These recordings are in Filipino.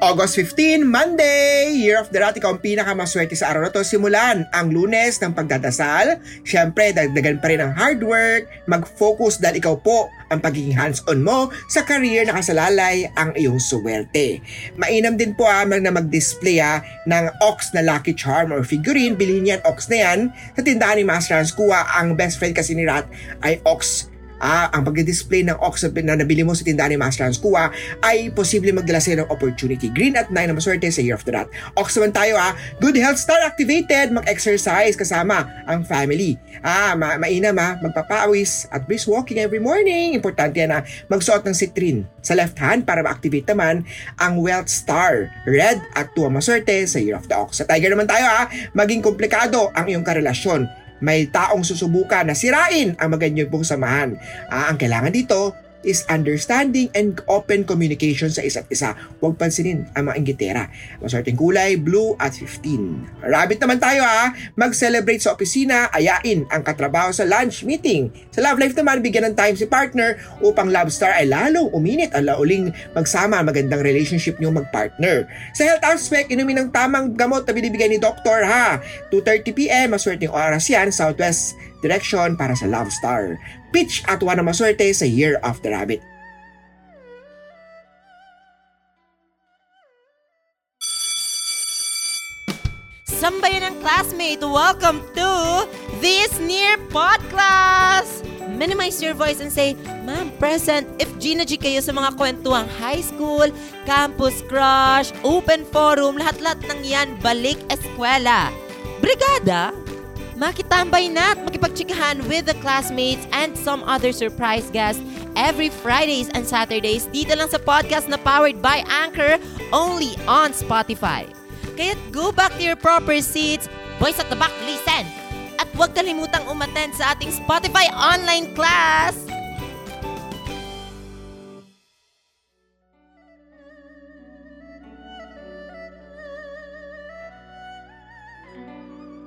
August 15, Monday! Year of the Rat, ikaw ang pinakamaswerte sa araw na to. Simulan ang lunes ng pagdadasal. Siyempre, dagdagan pa rin ang hard work. Mag-focus dahil ikaw po ang pagiging hands-on mo sa career na kasalalay ang iyong suwerte. Mainam din po ah, na mag-display ah, ng ox na lucky charm or figurine. Bilhin yan, ox na yan. Sa tindahan ni Master Hans Kuha, ang best friend kasi ni Rat ay ox ah, ang pag-display ng ox na nabili mo sa tindahan ni Master Hans Kua ay posible magdala sa'yo ng opportunity. Green at 9 na maswerte sa Year of the Rat. Ox naman tayo ah. Good health star activated. Mag-exercise kasama ang family. Ah, ma mainam ah. Magpapawis at brisk walking every morning. Importante yan ah. Magsuot ng citrin sa left hand para ma-activate naman ang wealth star. Red at 2 maswerte sa Year of the Ox. Sa Tiger naman tayo ah. Maging komplikado ang iyong karelasyon may taong susubukan na sirain ang maganyang pong samahan. Ah, ang kailangan dito is understanding and open communication sa isa't isa. Huwag pansinin ang mga inggitera. Maswerteng kulay, blue at 15. Rabbit naman tayo ha. Mag-celebrate sa opisina, ayain ang katrabaho sa lunch meeting. Sa love life naman, bigyan ng time si partner upang love star ay lalong uminit ang lauling magsama ang magandang relationship niyo mag-partner. Sa health aspect, inumin ng tamang gamot na binibigay ni doktor ha. 2.30pm, maswerteng oras yan, southwest direction para sa Love Star. Pitch at na maswerte sa Year of the Rabbit. Sambayan ng classmate, welcome to this near podcast! Minimize your voice and say, Ma'am, present. If Gina G kayo sa mga kwentuhang high school, campus crush, open forum, lahat-lahat ng yan, balik eskwela. Brigada, makitambay na at makipagtsikahan with the classmates and some other surprise guests every Fridays and Saturdays dito lang sa podcast na powered by Anchor only on Spotify. Kaya go back to your proper seats, boys at the back, listen! At huwag kalimutang umattend sa ating Spotify online class!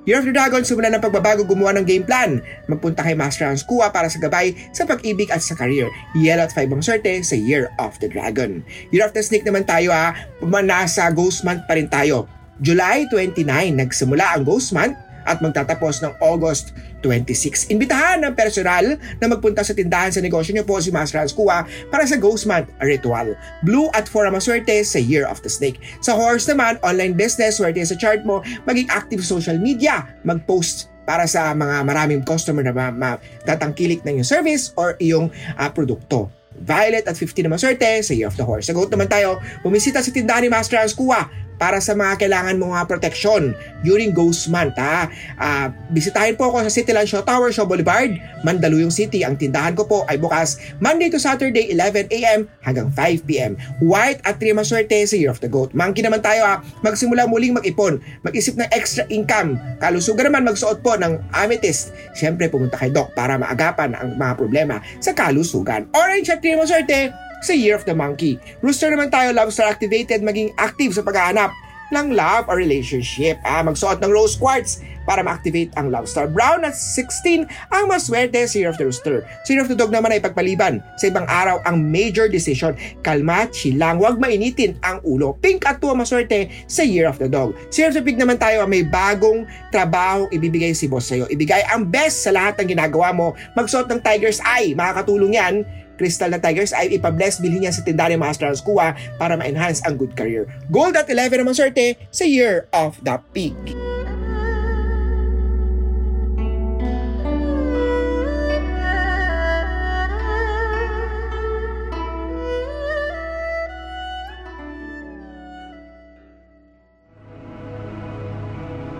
Year of the Dragon, simula ng pagbabago gumawa ng game plan. Magpunta kay Master Hans Kua para sa gabay sa pag-ibig at sa career. Yellow at 5 ang swerte sa Year of the Dragon. Year of the Snake naman tayo ha, nasa Ghost Month pa rin tayo. July 29, nagsimula ang Ghost Month at magtatapos ng August 26. Imbitahan ng personal na magpunta sa tindahan sa negosyo niyo po si Master Hans Kua para sa Ghost Month Ritual. Blue at 4 ang maswerte sa Year of the Snake. Sa horse naman, online business, swerte sa chart mo, maging active social media, mag-post para sa mga maraming customer na matatangkilik ng iyong service or iyong uh, produkto. Violet at 50 naman swerte sa Year of the Horse. Sa goat naman tayo, bumisita sa tindahan ni Master Hans Kua para sa mga kailangan mong mga protection during Ghost Month. Ha? Uh, bisitahin po ako sa City Land Show Tower, Show Boulevard, Mandaluyong City. Ang tindahan ko po ay bukas Monday to Saturday, 11 a.m. hanggang 5 p.m. White at Trima Swerte sa Year of the Goat. Monkey naman tayo ha, magsimula muling mag-ipon, mag-isip ng extra income. Kalusugan naman magsuot po ng amethyst. Siyempre pumunta kay Doc para maagapan ang mga problema sa kalusugan. Orange at Trima Swerte, sa Year of the Monkey. Rooster naman tayo, love star activated, maging active sa paghahanap ng love or relationship. Ah, magsuot ng rose quartz para ma-activate ang love star. Brown at 16 ang maswerte sa Year of the Rooster. Sa Year of the Dog naman ay pagpaliban sa ibang araw ang major decision. Kalma, chilang, huwag mainitin ang ulo. Pink at 2 ang maswerte sa Year of the Dog. Sa Year of the Pig naman tayo may bagong trabaho ibibigay si boss sa'yo. Ibigay ang best sa lahat ng ginagawa mo. Magsuot ng Tiger's Eye. Makakatulong yan Crystal na Tigers ay ipabless bilhin niya sa tindahan ni Master Kuwa para ma-enhance ang good career. Gold at 11 naman swerte sa Year of the Pig.